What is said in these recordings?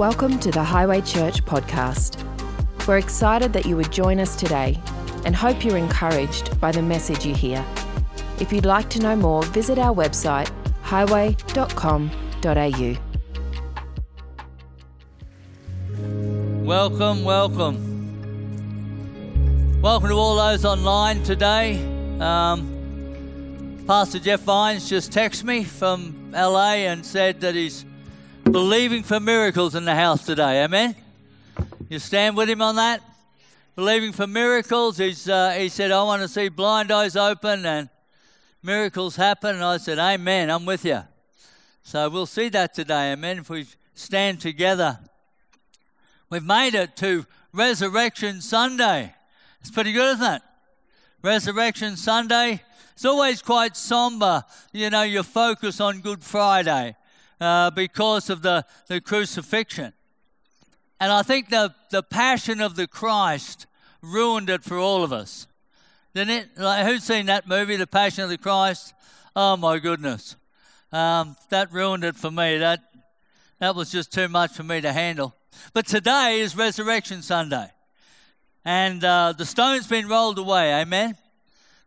Welcome to the Highway Church podcast. We're excited that you would join us today and hope you're encouraged by the message you hear. If you'd like to know more, visit our website highway.com.au. Welcome, welcome. Welcome to all those online today. Um, Pastor Jeff Vines just texted me from LA and said that he's believing for miracles in the house today. Amen. You stand with him on that? Believing for miracles. He's, uh, he said, I want to see blind eyes open and miracles happen. And I said, Amen. I'm with you. So we'll see that today. Amen. If we stand together. We've made it to Resurrection Sunday. It's pretty good, isn't it? Resurrection Sunday. It's always quite somber, you know, your focus on Good Friday uh, because of the, the crucifixion. And I think the, the passion of the Christ ruined it for all of us. It? Like, who's seen that movie, The Passion of the Christ? Oh my goodness. Um, that ruined it for me. That, that was just too much for me to handle. But today is Resurrection Sunday. And uh, the stone's been rolled away. Amen.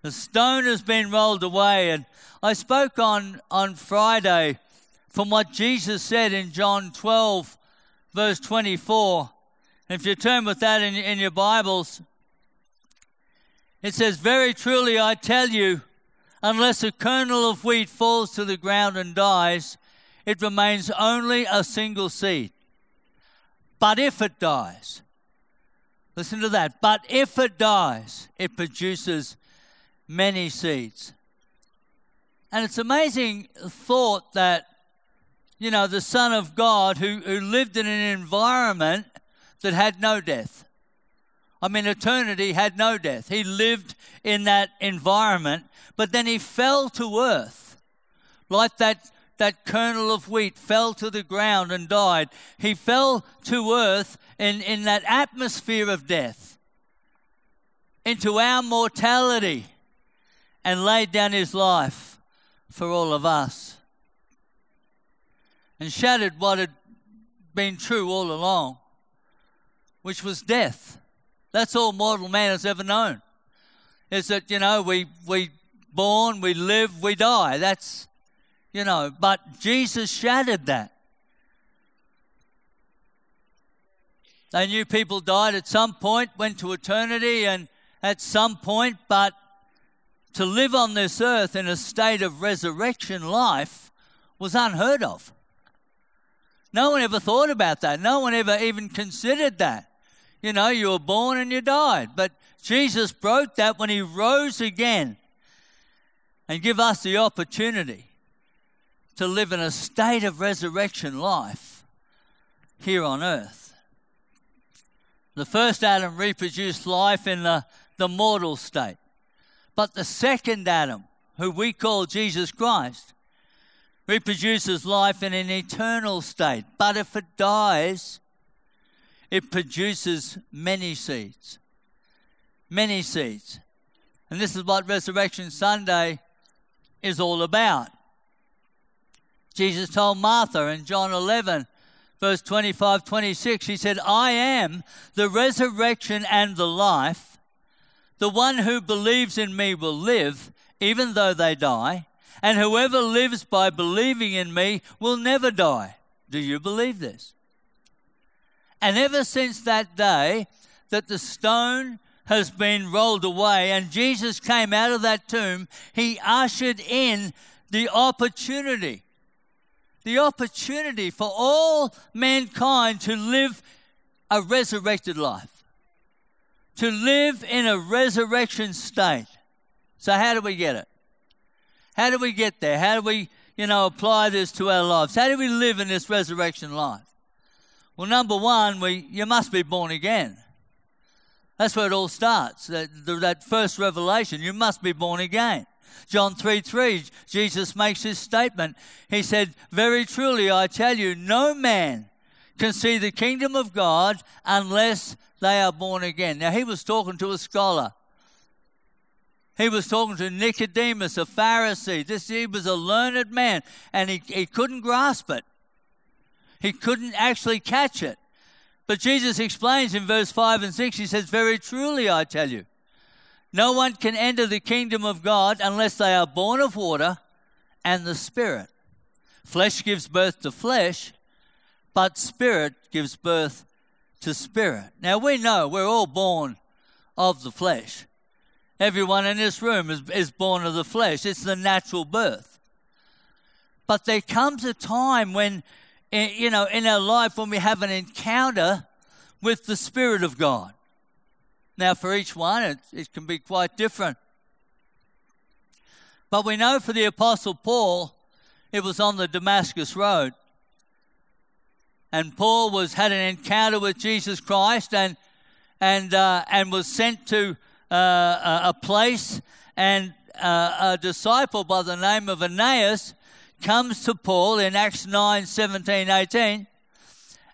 The stone has been rolled away. And I spoke on, on Friday from what Jesus said in John 12, verse 24. If you turn with that in, in your Bibles, it says, Very truly I tell you, unless a kernel of wheat falls to the ground and dies, it remains only a single seed. But if it dies, listen to that, but if it dies, it produces many seeds. And it's amazing thought that you know, the Son of God who, who lived in an environment that had no death. I mean, eternity had no death. He lived in that environment, but then he fell to earth like that, that kernel of wheat fell to the ground and died. He fell to earth in, in that atmosphere of death into our mortality and laid down his life for all of us and shattered what had been true all along, which was death. That's all mortal man has ever known. Is that, you know, we, we born, we live, we die. That's, you know, but Jesus shattered that. They knew people died at some point, went to eternity, and at some point, but to live on this earth in a state of resurrection life was unheard of. No one ever thought about that. No one ever even considered that. You know, you were born and you died. But Jesus broke that when he rose again and give us the opportunity to live in a state of resurrection life here on earth. The first Adam reproduced life in the, the mortal state. But the second Adam, who we call Jesus Christ, reproduces life in an eternal state. But if it dies, it produces many seeds. Many seeds. And this is what Resurrection Sunday is all about. Jesus told Martha in John 11, verse 25 26, He said, I am the resurrection and the life. The one who believes in me will live, even though they die and whoever lives by believing in me will never die. Do you believe this? And ever since that day that the stone has been rolled away and Jesus came out of that tomb, he ushered in the opportunity, the opportunity for all mankind to live a resurrected life, to live in a resurrection state. So, how do we get it? How do we get there? How do we, you know, apply this to our lives? How do we live in this resurrection life? Well, number one, we, you must be born again. That's where it all starts. That, that first revelation, you must be born again. John 3 3, Jesus makes his statement. He said, Very truly, I tell you, no man can see the kingdom of God unless they are born again. Now, he was talking to a scholar. He was talking to Nicodemus, a Pharisee. This he was a learned man, and he, he couldn't grasp it. He couldn't actually catch it. But Jesus explains in verse 5 and 6, he says, Very truly I tell you, no one can enter the kingdom of God unless they are born of water and the Spirit. Flesh gives birth to flesh, but Spirit gives birth to spirit. Now we know we're all born of the flesh. Everyone in this room is, is born of the flesh, it's the natural birth. But there comes a time when, eh, you know, in our life when we have an encounter with the Spirit of God. Now, for each one, it, it can be quite different. But we know for the Apostle Paul, it was on the Damascus Road and Paul was had an encounter with Jesus Christ and and uh, and was sent to uh, a place and uh, a disciple by the name of Aeneas comes to Paul in Acts 9 17 18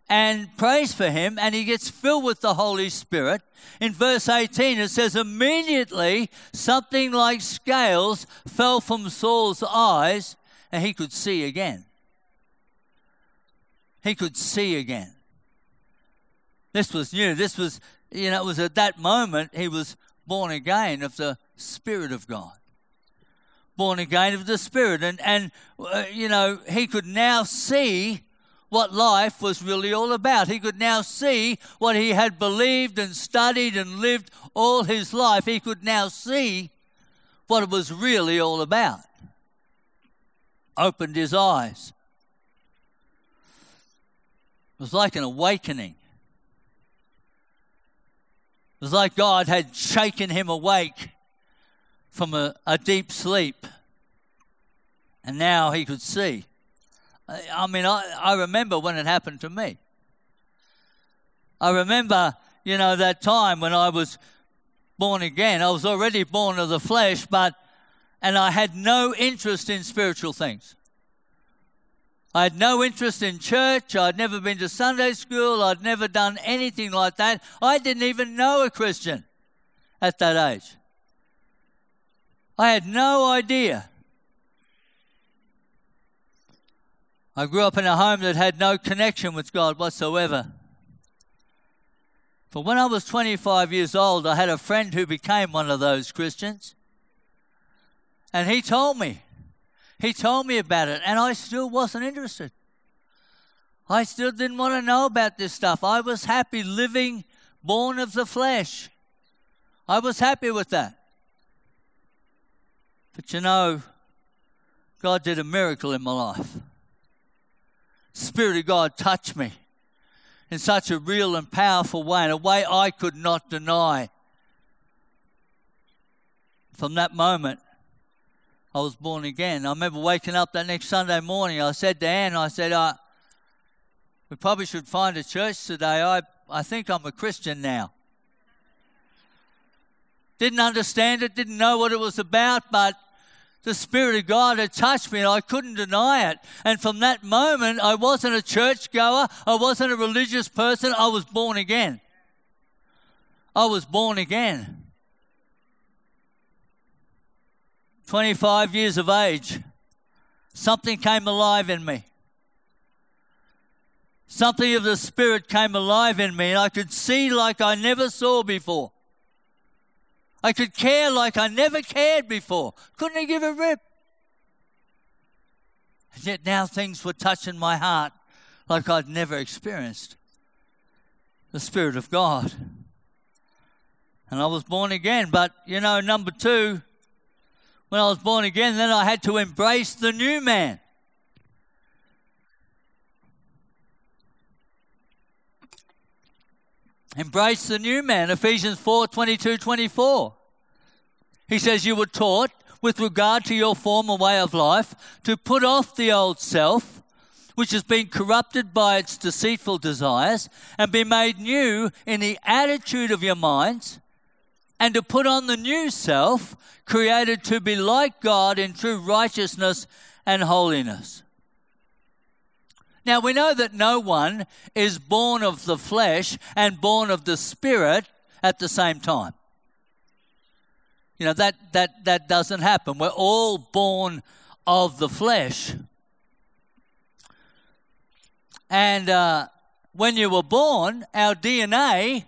and prays for him and he gets filled with the Holy Spirit. In verse 18 it says immediately something like scales fell from Saul's eyes and he could see again he could see again. This was new. This was, you know, it was at that moment he was born again of the Spirit of God. Born again of the Spirit. And, and uh, you know, he could now see what life was really all about. He could now see what he had believed and studied and lived all his life. He could now see what it was really all about. Opened his eyes. It was like an awakening. It was like God had shaken him awake from a, a deep sleep. And now he could see. I mean, I, I remember when it happened to me. I remember, you know, that time when I was born again. I was already born of the flesh, but, and I had no interest in spiritual things. I had no interest in church. I'd never been to Sunday school. I'd never done anything like that. I didn't even know a Christian at that age. I had no idea. I grew up in a home that had no connection with God whatsoever. But when I was 25 years old, I had a friend who became one of those Christians. And he told me, he told me about it, and I still wasn't interested. I still didn't want to know about this stuff. I was happy living born of the flesh. I was happy with that. But you know, God did a miracle in my life. Spirit of God touched me in such a real and powerful way, in a way I could not deny. From that moment, I was born again. I remember waking up that next Sunday morning. I said to Anne, I said, uh, we probably should find a church today. I, I think I'm a Christian now. Didn't understand it, didn't know what it was about, but the Spirit of God had touched me and I couldn't deny it. And from that moment, I wasn't a church goer, I wasn't a religious person, I was born again. I was born again. 25 years of age, something came alive in me. Something of the Spirit came alive in me, and I could see like I never saw before. I could care like I never cared before. Couldn't give a rip. And yet now things were touching my heart like I'd never experienced the Spirit of God. And I was born again. But, you know, number two, when I was born again, then I had to embrace the new man. Embrace the new man. Ephesians 4 22 24. He says, You were taught with regard to your former way of life to put off the old self, which has been corrupted by its deceitful desires, and be made new in the attitude of your minds and to put on the new self, created to be like God in true righteousness and holiness. Now we know that no one is born of the flesh and born of the spirit at the same time. You know, that, that, that doesn't happen. We're all born of the flesh. And uh, when you were born, our DNA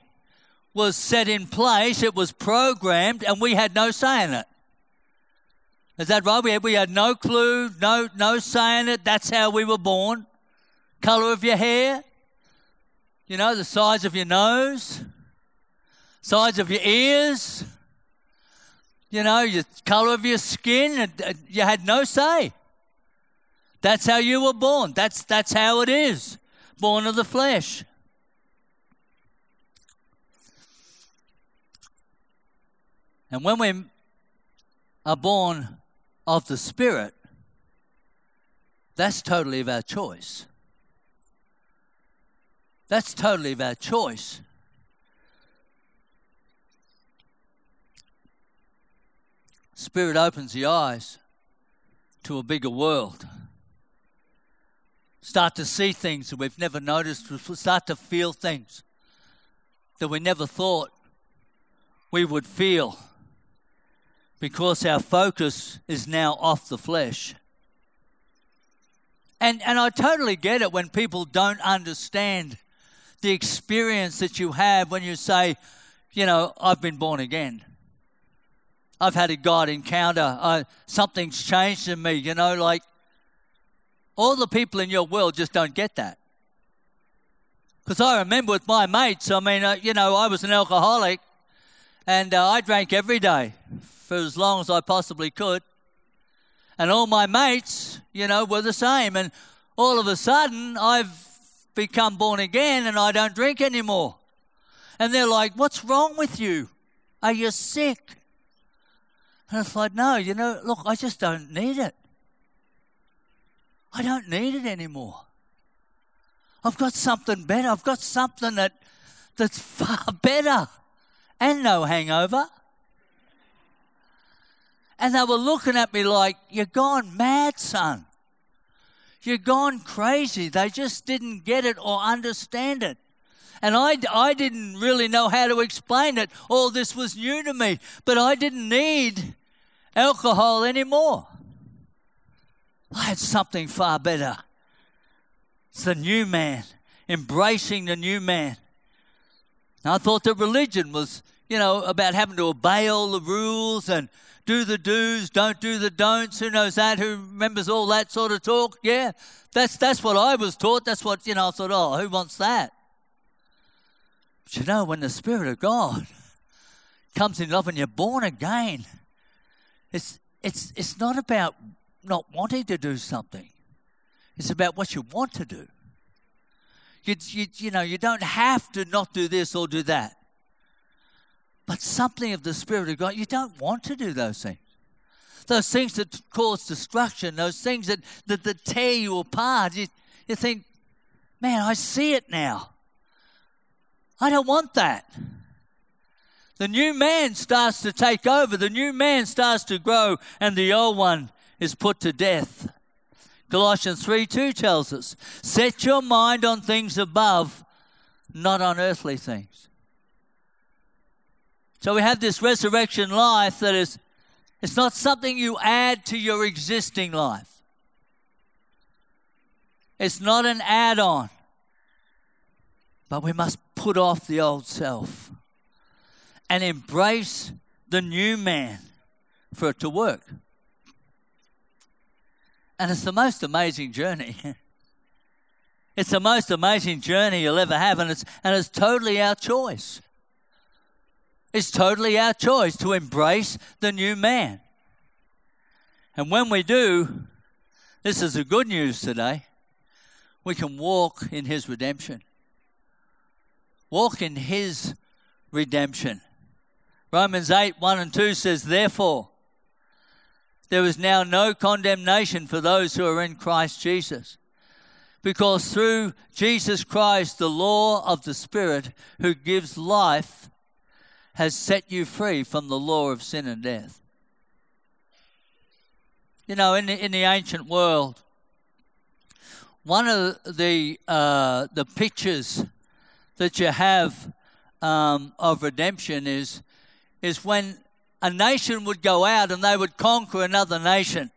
was set in place, it was programmed, and we had no say in it. Is that right? We had, we had no clue, no, no say in it. That's how we were born. Color of your hair, you know, the size of your nose, size of your ears, you know, the color of your skin. You had no say. That's how you were born. That's, that's how it is. Born of the flesh. And when we are born of the Spirit, that's totally of our choice. That's totally of our choice. Spirit opens the eyes to a bigger world. Start to see things that we've never noticed, start to feel things that we never thought we would feel because our focus is now off the flesh. And, and I totally get it when people don't understand the experience that you have when you say, you know, I've been born again. I've had a God encounter. I, something's changed in me, you know, like all the people in your world just don't get that. Because I remember with my mates, I mean, uh, you know, I was an alcoholic and uh, I drank every day for as long as I possibly could. And all my mates, you know, were the same. And all of a sudden, I've become born again and I don't drink anymore. And they're like, What's wrong with you? Are you sick? And it's like, No, you know, look, I just don't need it. I don't need it anymore. I've got something better. I've got something that that's far better and no hangover. And they were looking at me like, You're gone mad, son. You're gone crazy. They just didn't get it or understand it. And I, I didn't really know how to explain it. All this was new to me. But I didn't need alcohol anymore. I had something far better. It's the new man, embracing the new man. I thought that religion was, you know, about having to obey all the rules and do the do's, don't do the don'ts. Who knows that? Who remembers all that sort of talk? Yeah, that's that's what I was taught. That's what you know. I thought, oh, who wants that? But you know, when the Spirit of God comes in love and you're born again, it's it's it's not about not wanting to do something. It's about what you want to do. You, you, you know, you don't have to not do this or do that but something of the Spirit of God, you don't want to do those things. Those things that cause destruction, those things that, that, that tear you apart, you, you think, man, I see it now. I don't want that. The new man starts to take over, the new man starts to grow, and the old one is put to death. Colossians 3 2 tells us, Set your mind on things above, not on earthly things. So we have this resurrection life that is, it's not something you add to your existing life. It's not an add on. But we must put off the old self and embrace the new man for it to work. And it's the most amazing journey. it's the most amazing journey you'll ever have, and it's, and it's totally our choice. It's totally our choice to embrace the new man. And when we do, this is the good news today, we can walk in his redemption. Walk in his redemption. Romans 8 1 and 2 says, Therefore, there is now no condemnation for those who are in Christ Jesus. Because through Jesus Christ, the law of the Spirit who gives life has set you free from the law of sin and death. You know, in the, in the ancient world, one of the uh, the pictures that you have um, of redemption is is when a nation would go out and they would conquer another nation.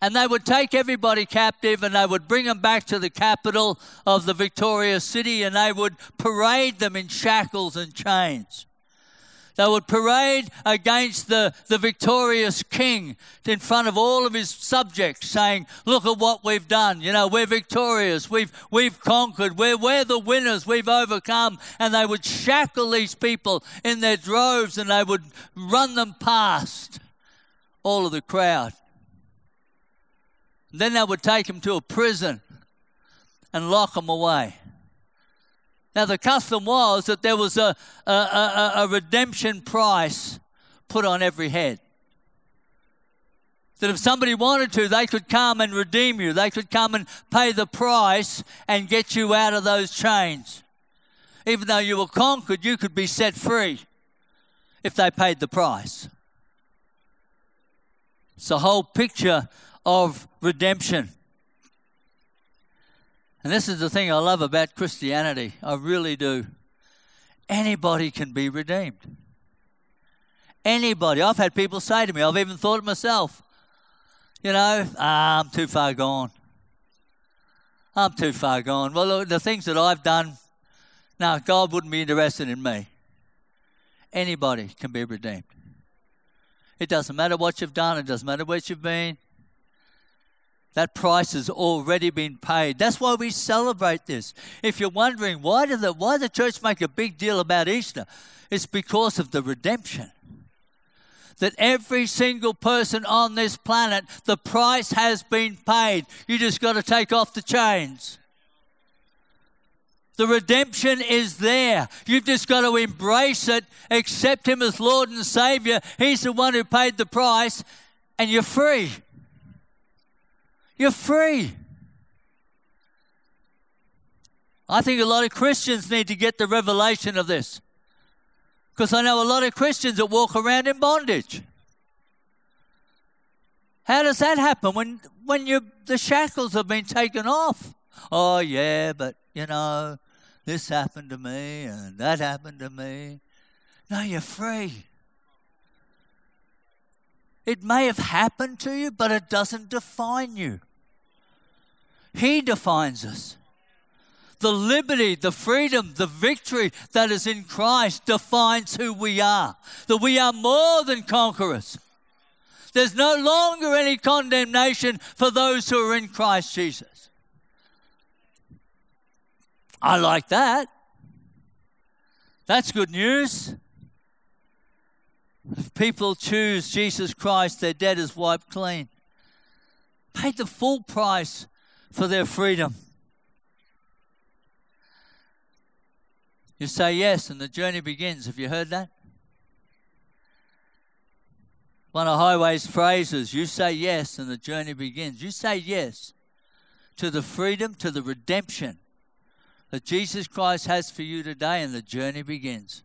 And they would take everybody captive and they would bring them back to the capital of the victorious city and they would parade them in shackles and chains. They would parade against the, the victorious king in front of all of his subjects, saying, Look at what we've done. You know, we're victorious. We've, we've conquered. We're, we're the winners. We've overcome. And they would shackle these people in their droves and they would run them past all of the crowd. Then they would take them to a prison and lock them away. Now, the custom was that there was a, a, a, a redemption price put on every head. That if somebody wanted to, they could come and redeem you. They could come and pay the price and get you out of those chains. Even though you were conquered, you could be set free if they paid the price. It's a whole picture of redemption. And this is the thing I love about Christianity. I really do. Anybody can be redeemed. Anybody. I've had people say to me, I've even thought it myself, you know, ah, I'm too far gone. I'm too far gone. Well, look, the things that I've done, now God wouldn't be interested in me. Anybody can be redeemed. It doesn't matter what you've done, it doesn't matter where you've been, that price has already been paid. That's why we celebrate this. If you're wondering why did the why the church make a big deal about Easter, it's because of the redemption. That every single person on this planet, the price has been paid. You just got to take off the chains. The redemption is there. You've just got to embrace it, accept Him as Lord and Savior. He's the one who paid the price, and you're free. You're free. I think a lot of Christians need to get the revelation of this. Because I know a lot of Christians that walk around in bondage. How does that happen when, when you, the shackles have been taken off? Oh, yeah, but you know, this happened to me and that happened to me. No, you're free. It may have happened to you, but it doesn't define you. He defines us. The liberty, the freedom, the victory that is in Christ defines who we are. That we are more than conquerors. There's no longer any condemnation for those who are in Christ Jesus. I like that. That's good news. If people choose Jesus Christ, their debt is wiped clean. Paid the full price for their freedom. You say yes, and the journey begins. Have you heard that? One of Highway's phrases you say yes, and the journey begins. You say yes to the freedom, to the redemption that Jesus Christ has for you today, and the journey begins.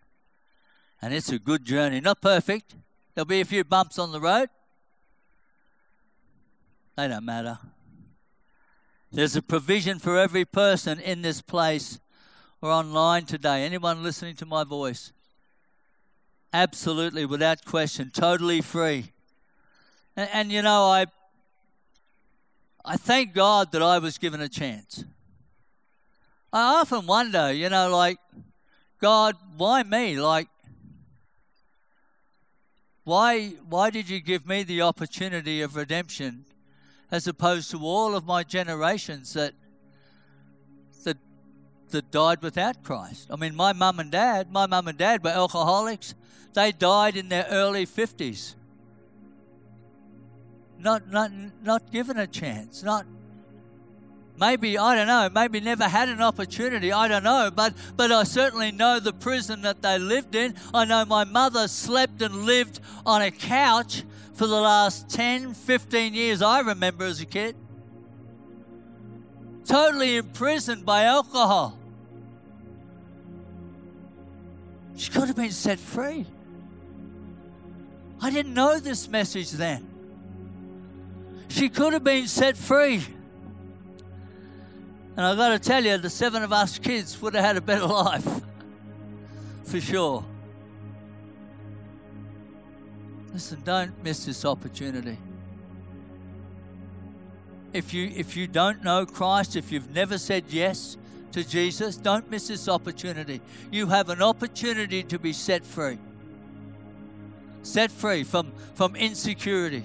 And it's a good journey. Not perfect, there'll be a few bumps on the road. They don't matter. There's a provision for every person in this place or online today. Anyone listening to my voice? Absolutely, without question, totally free. And, and, you know, I, I thank God that I was given a chance. I often wonder, you know, like, God, why me? Like, why, why did you give me the opportunity of redemption as opposed to all of my generations that that that died without Christ. I mean, my mum and dad, my mum and dad were alcoholics. They died in their early 50s. Not not not given a chance. Not maybe I don't know, maybe never had an opportunity, I don't know, but but I certainly know the prison that they lived in. I know my mother slept and lived on a couch for the last 10, 15 years I remember as a kid. Totally imprisoned by alcohol. She could have been set free. I didn't know this message then. She could have been set free. And I've got to tell you, the seven of us kids would have had a better life. For sure. Listen, don't miss this opportunity. if you if you don't know Christ, if you've never said yes to Jesus, don't miss this opportunity. You have an opportunity to be set free. Set free from, from insecurity.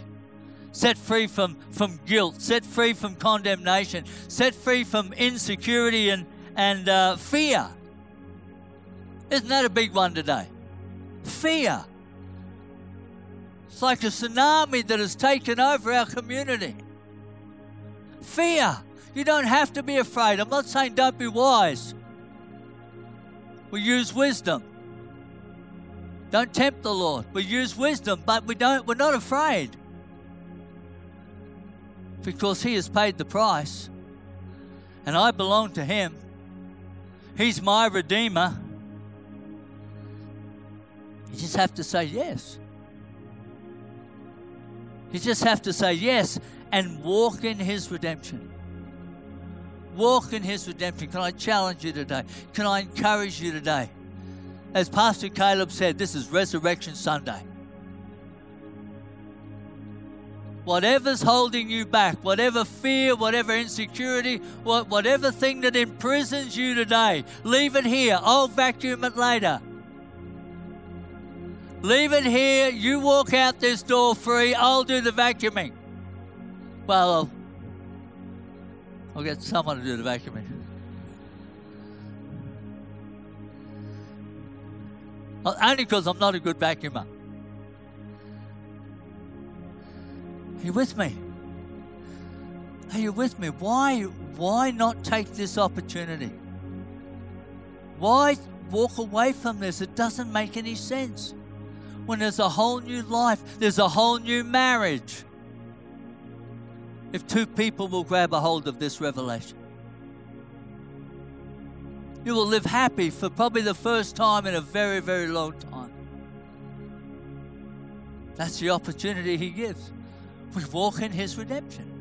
Set free from, from guilt. Set free from condemnation. Set free from insecurity and, and uh, fear. Isn't that a big one today? Fear. It's like a tsunami that has taken over our community. Fear. You don't have to be afraid. I'm not saying don't be wise. We use wisdom. Don't tempt the Lord. We use wisdom, but we don't we're not afraid. Because he has paid the price. And I belong to him. He's my redeemer. You just have to say yes. You just have to say yes and walk in his redemption. Walk in his redemption. Can I challenge you today? Can I encourage you today? As Pastor Caleb said, this is Resurrection Sunday. Whatever's holding you back, whatever fear, whatever insecurity, whatever thing that imprisons you today, leave it here. I'll vacuum it later. Leave it here. You walk out this door free. I'll do the vacuuming. Well, I'll, I'll get someone to do the vacuuming. Only because I'm not a good vacuumer. Are you with me? Are you with me? Why, why not take this opportunity? Why walk away from this? It doesn't make any sense. When there's a whole new life, there's a whole new marriage. If two people will grab a hold of this revelation. You will live happy for probably the first time in a very, very long time. That's the opportunity He gives. We walk in His redemption.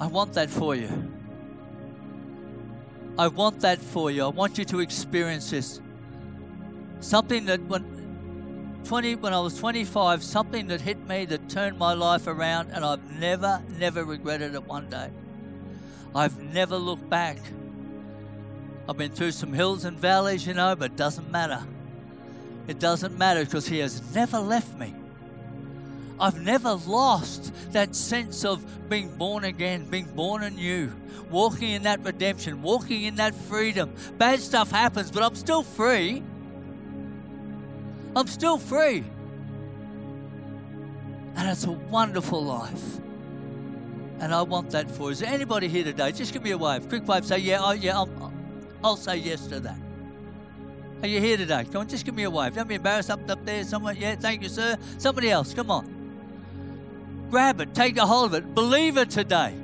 I want that for you. I want that for you. I want you to experience this. Something that when 20 when I was 25, something that hit me that turned my life around, and I've never, never regretted it one day. I've never looked back. I've been through some hills and valleys, you know, but it doesn't matter. It doesn't matter because He has never left me. I've never lost that sense of being born again, being born anew, walking in that redemption, walking in that freedom. Bad stuff happens, but I'm still free. I'm still free. And it's a wonderful life. And I want that for you. Is there anybody here today? Just give me a wave. Quick wave. Say, yeah, oh, yeah, I'll, I'll say yes to that. Are you here today? Come on, just give me a wave. Don't be embarrassed up, up there. Someone, yeah, thank you, sir. Somebody else, come on. Grab it, take a hold of it. Believe it today.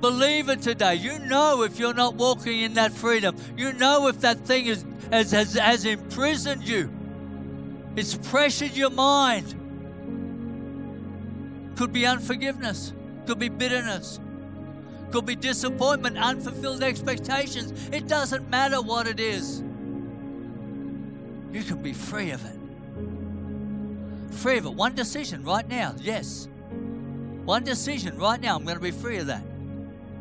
Believe it today. You know if you're not walking in that freedom. You know if that thing is, has, has, has imprisoned you. It's pressured your mind. Could be unforgiveness, could be bitterness, could be disappointment, unfulfilled expectations. It doesn't matter what it is. You can be free of it. Free of it. One decision right now, yes. One decision right now, I'm going to be free of that.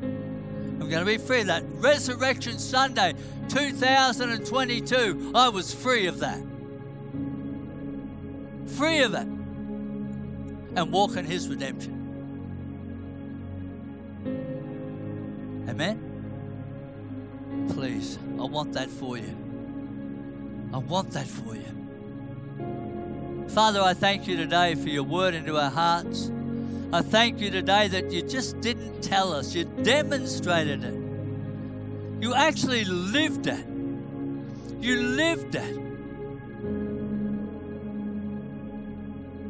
I'm going to be free of that. Resurrection Sunday 2022, I was free of that free of it, and walk in His redemption. Amen? Please, I want that for you. I want that for you. Father, I thank you today for your word into our hearts. I thank you today that you just didn't tell us, you demonstrated it. You actually lived it. You lived it.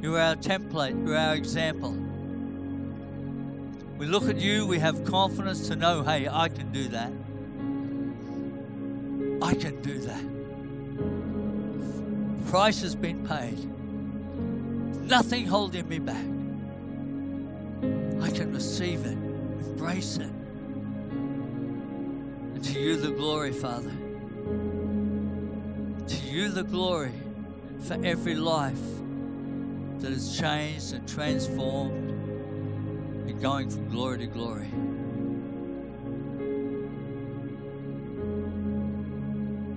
You are our template. You're our example. We look at you, we have confidence to know, hey, I can do that. I can do that. Price has been paid. Nothing holding me back. I can receive it, embrace it. And to you the glory, Father. To you the glory for every life that is changed and transformed and going from glory to glory.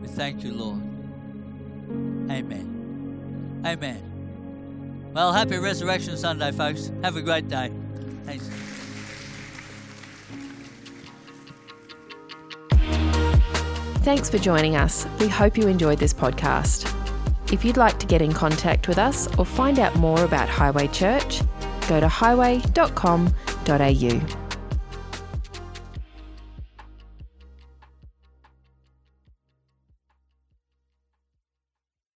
We thank you, Lord. Amen. Amen. Well, happy Resurrection Sunday, folks. Have a great day. Thanks. Thanks for joining us. We hope you enjoyed this podcast. If you'd like to get in contact with us or find out more about Highway Church, go to highway.com.au.